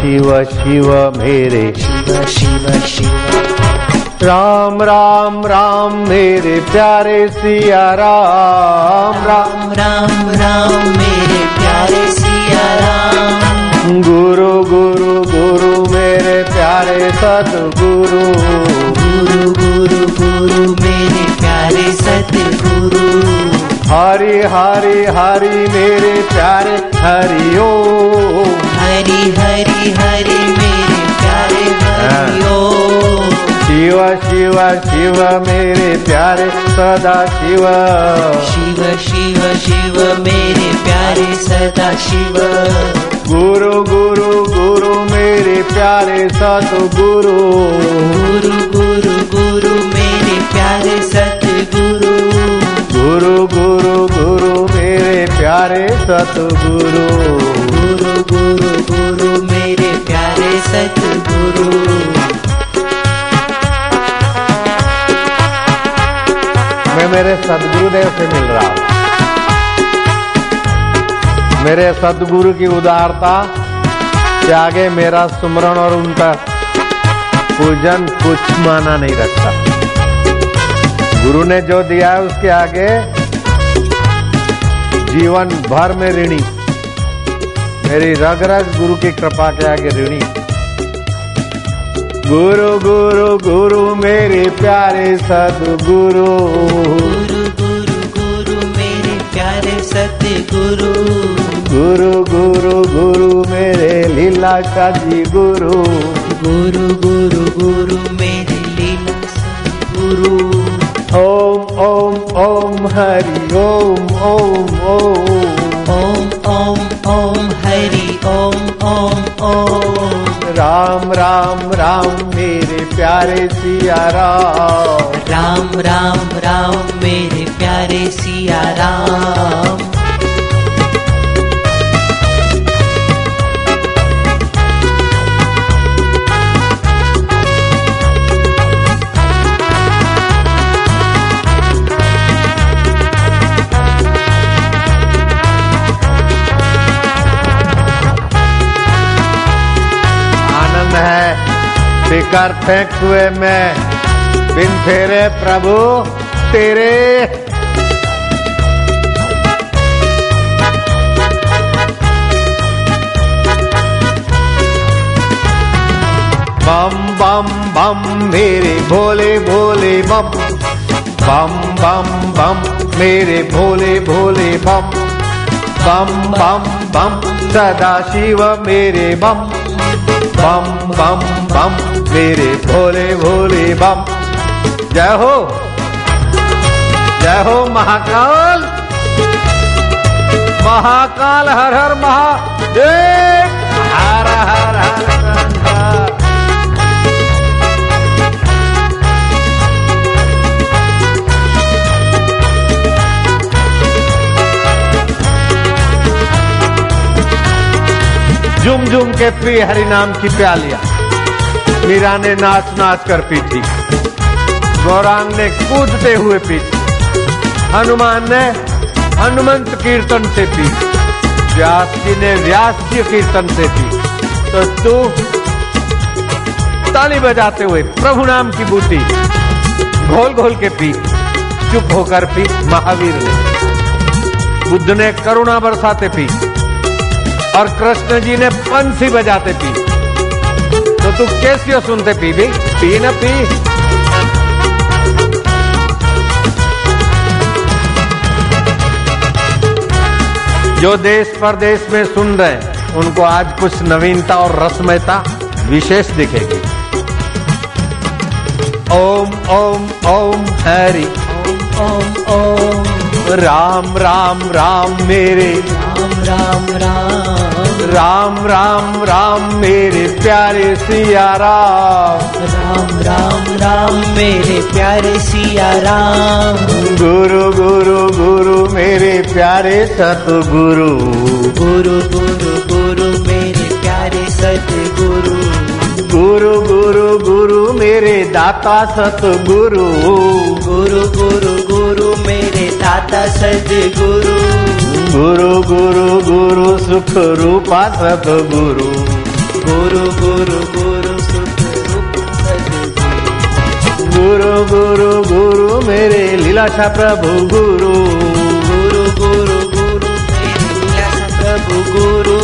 शिव शिव मेरे। शिव शिव शिव राम राम राम मेरे प्यारे सिया राम राम राम राम मेरे प्यारे सिया राम। गुरु गुरु गुरु मेरे प्यारे सतगुरु। गुरु गुरु गुरु मेरे प्यारे सतगुरु। हरि हरि हरि मेरे प्यारे हरि ओ हरि हरि हरि मेरे प्यारे हरि ओम। शिव शिव शिव मेरे प्यारे सदा शिव। शिव शिव शिव मेरे प्यारे सदा शिव। गुरु गुरु गुरु मेरे प्यारे सतगुरु। गुरु गुरु गुरु मेरे प्यारे सतगुरु। गुरु गुरु गुरु मेरे प्यारे सतगुरु। गुरु गुरु गुरु मेरे प्यारे सतगुरु। मैं मेरे सदगुरुदेव से मिल रहा हूँ। मेरे सदगुरु की उदारता के आगे मेरा सुमरण और उनका पूजन कुछ माना नहीं रखता। गुरु ने जो दिया है उसके आगे जीवन भर में ऋणी। मेरी रग रग गुरु की कृपा के आगे ऋणी। गुरु गुरु गुरु मेरे प्यारे सदगुरु। गुरु गुरु गुरु मेरे प्यारे सतगुरु गुरु गुरु गुरु मेरे लीला का जी गुरु गुरु गुरु। गुरु हरि ओम ओम ओम। ओम ओम ओम हरि ओम ओम ओम। राम राम राम मेरे प्यारे सिया राम। राम राम राम मेरे प्यारे सिया राम। फिकर फेंक हुए मैं। बिन फेरे, प्रभु, तेरे। बम बम बम, मेरे भोले भोले, बम। बम बम बम, मेरे भोले भोले, बम। बम बम बम सदा शिव मेरे बम। बम बम बम, मेरे भोले भोले बम। जय हो। जय हो महाकाल। महाकाल हर हर महा हर हर हर हर झुम झुम के पी हरि नाम की प्यालिया। मीरा ने नाच नाच कर पी थी गौरांग ने कूदते हुए पी थी हनुमान ने हनुमंत कीर्तन से पी व्यास जी ने व्यास जी कीर्तन से पी तो तू ताली बजाते हुए प्रभु नाम की बूटी घोल घोल के पी चुप होकर पी महावीर ने। बुद्ध ने करुणा बरसाते पी और कृष्ण जी ने पंसी बजाते पी। तो तू कैसे सुनते पी भी, पी न पी। जो देश परदेश में सुन रहे उनको आज कुछ नवीनता और रसमयता विशेष दिखेगी। ओम ओम ओम, हरि। ओम ओम ओम। राम राम राम मेरे। राम राम राम। राम राम राम मेरे प्यारे सिया राम। राम राम राम मेरे प्यारे सिया राम। गुरु गुरु गुरु मेरे प्यारे सतगुरु। गुरु गुरु गुरु मेरे प्यारे सतगुरु। गुरु गुरु गुरु मेरे दाता सतगुरु। गुरु गुरु दाता सतगुरु गुरु गुरु गुरु सुख रूपा सतगुरु गुरु गुरु गुरु सुख रूप सदगुरु गुरु गुरु गुरु मेरे लीलाशा प्रभु गुरु गुरु गुरु गुरु प्रभु गुरु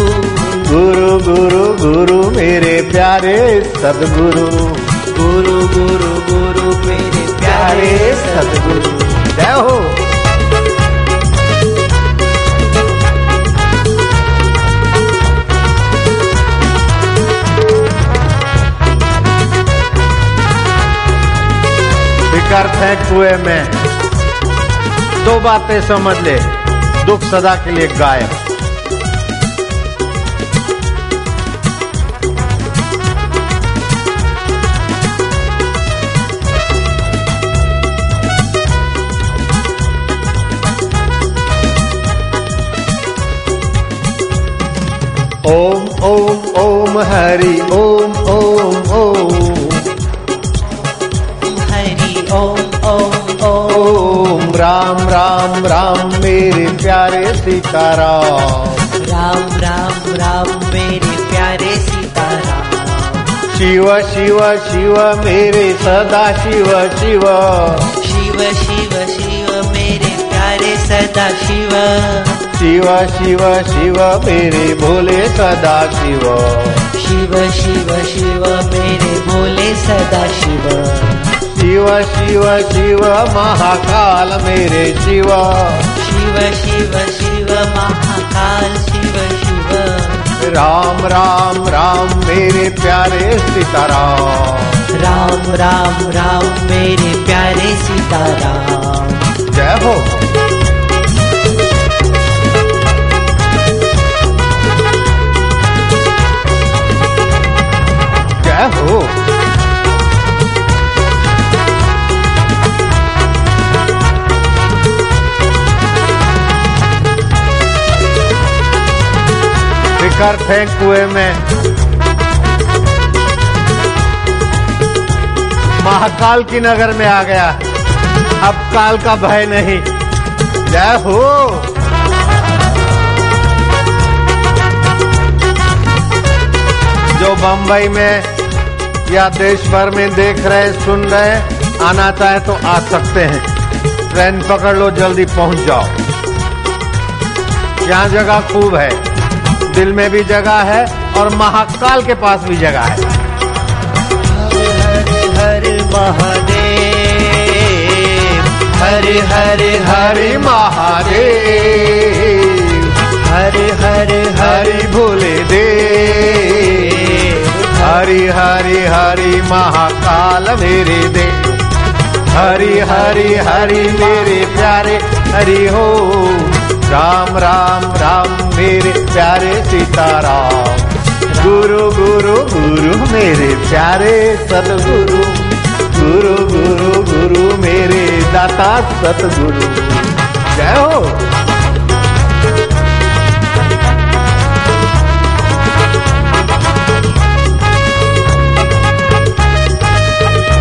गुरु गुरु गुरु मेरे प्यारे सदगुरु कुएँ में। दो बातें समझ ले, दुख सदा के लिए गायब। ओम ओम ओम हरि, ओम राम राम राम मेरे प्यारे सीताराम। राम राम राम मेरे प्यारे सीताराम। शिव शिव शिव मेरे सदा शिव शिव। शिव शिव शिव मेरे प्यारे सदा शिव। शिव शिव शिव मेरे भोले सदा शिव। शिव शिव शिव मेरे भोले सदा शिव। शिव शिव शिव महाकाल मेरे शिव। शिव शिव शिव महाकाल शिव शिव। राम राम राम मेरे प्यारे सीताराम। राम राम राम मेरे प्यारे सीताराम। जय हो। जय हो। फिकर थे कुएँ में महाकाल की नगर में आ गया। अब काल का भय नहीं। जय हो। जो बंबई में या देश भर में देख रहे, सुन रहे, आना चाहे तो आ सकते हैं। ट्रेन पकड़ लो, जल्दी पहुँच जाओ। यहाँ जगह खूब है। दिल में भी जगह है और महाकाल के पास भी जगह है। हर हर महादेव हर हर हरि महादेव। हर हर हर भोले देव। हरि हरि हरि महाकाल मेरे दे हरि हरि हरि मेरे प्यारे हरि हो। राम राम राम, मेरे प्यारे सीताराम। गुरु गुरु गुरु, मेरे प्यारे सतगुरु। गुरु गुरु गुरु, मेरे दाता सतगुरु। जय हो।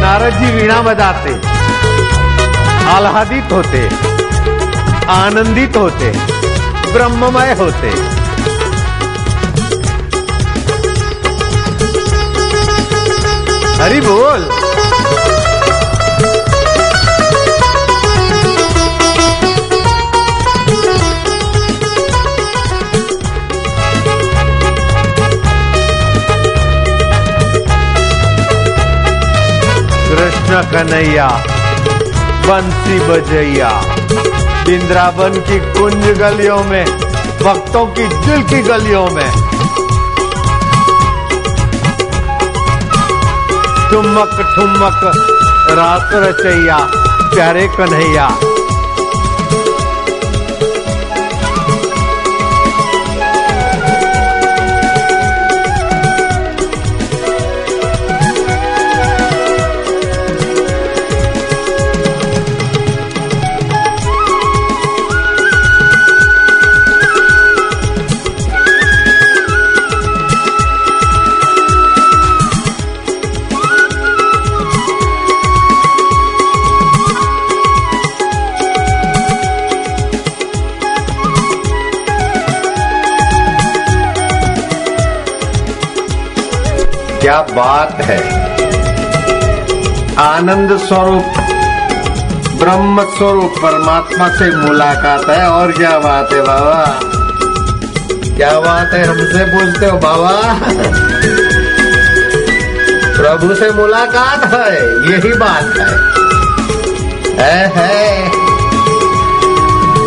नारद जी वीणा बजाते, आह्लादित होते, आनंदित होते। ब्रह्ममय होते। हरि बोल। कृष्ण कन्हैया बंसी बजैया। वृंदावन की कुंज गलियों में, भक्तों की दिल की गलियों में। ठुमक ठुमक रात रचैया, प्यारे कन्हैया। क्या बात है? आनंद स्वरूप ब्रह्म स्वरूप परमात्मा से मुलाकात है और क्या बात है बाबा? क्या बात है हमसे पूछते हो बाबा? प्रभु से मुलाकात है यही बात है। है, है।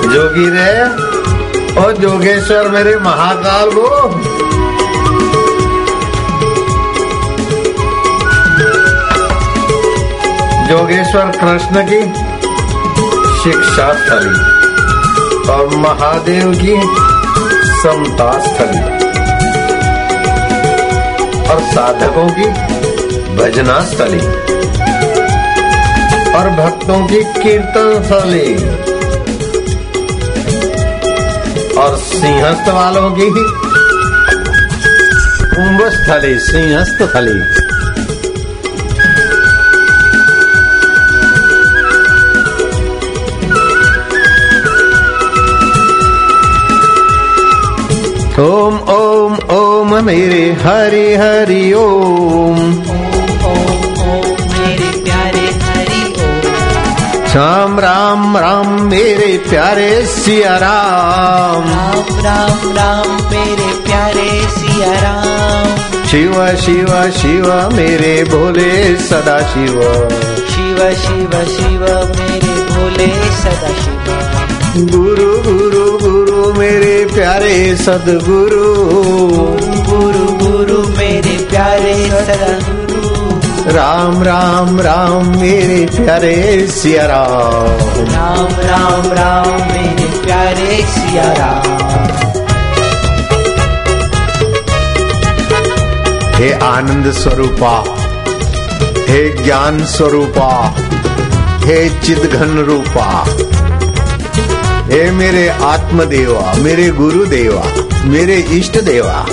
जोगी रे ओ जोगेश्वर मेरे महाकाल को जोगेश्वर कृष्ण की शिक्षा स्थली और महादेव की समता स्थली और साधकों की भजना स्थली और भक्तों की कीर्तन स्थली और सिंहस्थ वालों की कुंभ स्थली सिंहस्थ स्थली। ओम ओम ओम, मेरे हरि हरि ओम। ओम राम राम राम, मेरे प्यारे सिया राम। राम राम मेरे प्यारे सिया राम शिव शिव शिव मेरे भोले सदा शिव शिव शिव शिव, मेरे भोले सदा शिव। गुरु गुरु मेरे प्यारे सदगुरु। गुरु गुरु मेरे प्यारे सदा गुरु राम राम राम मेरे प्यारे सिया राम। राम राम राम मेरे प्यारे सिया राम। हे आनंद स्वरूपा हे ज्ञान स्वरूपा हे चिदघन रूपा हे मेरे आत्मदेवा, मेरे गुरुदेवा, मेरे इष्ट देवा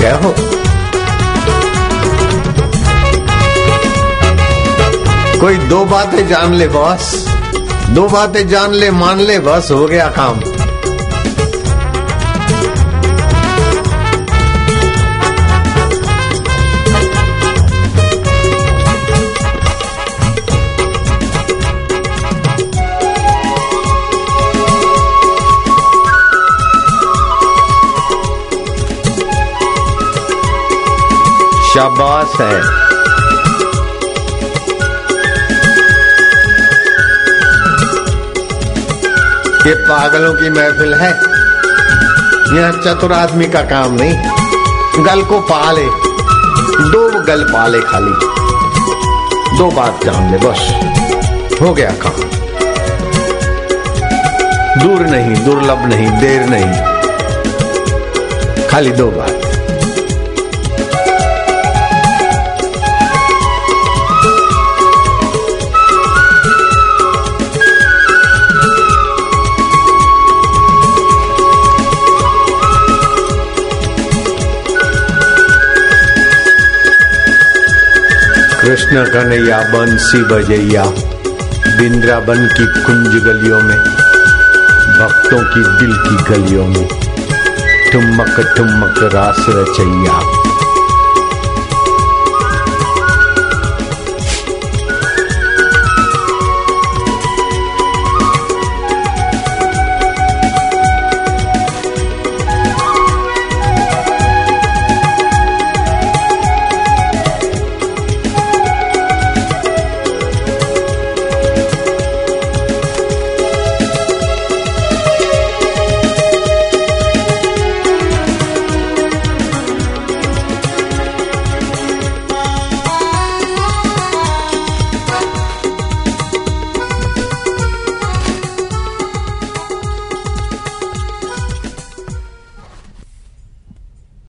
जय हो। कोई दो बातें जान ले, बॉस। दो बातें जान ले, मान ले, बस हो गया काम। शाबाश है। ये पागलों की महफिल है। यह चतुर आदमी का काम नहीं। गल को पाले। दो गल पाले खाली। दो बात जान ले बस। हो गया काम। दूर नहीं, दुर्लभ नहीं, देर नहीं। खाली दो बात। कृष्ण कन्हैया, बंसी बजैया, बिंद्राबन की कुंज गलियों में, भक्तों की दिल की गलियों में, ठुमक ठुमक रास रचैया।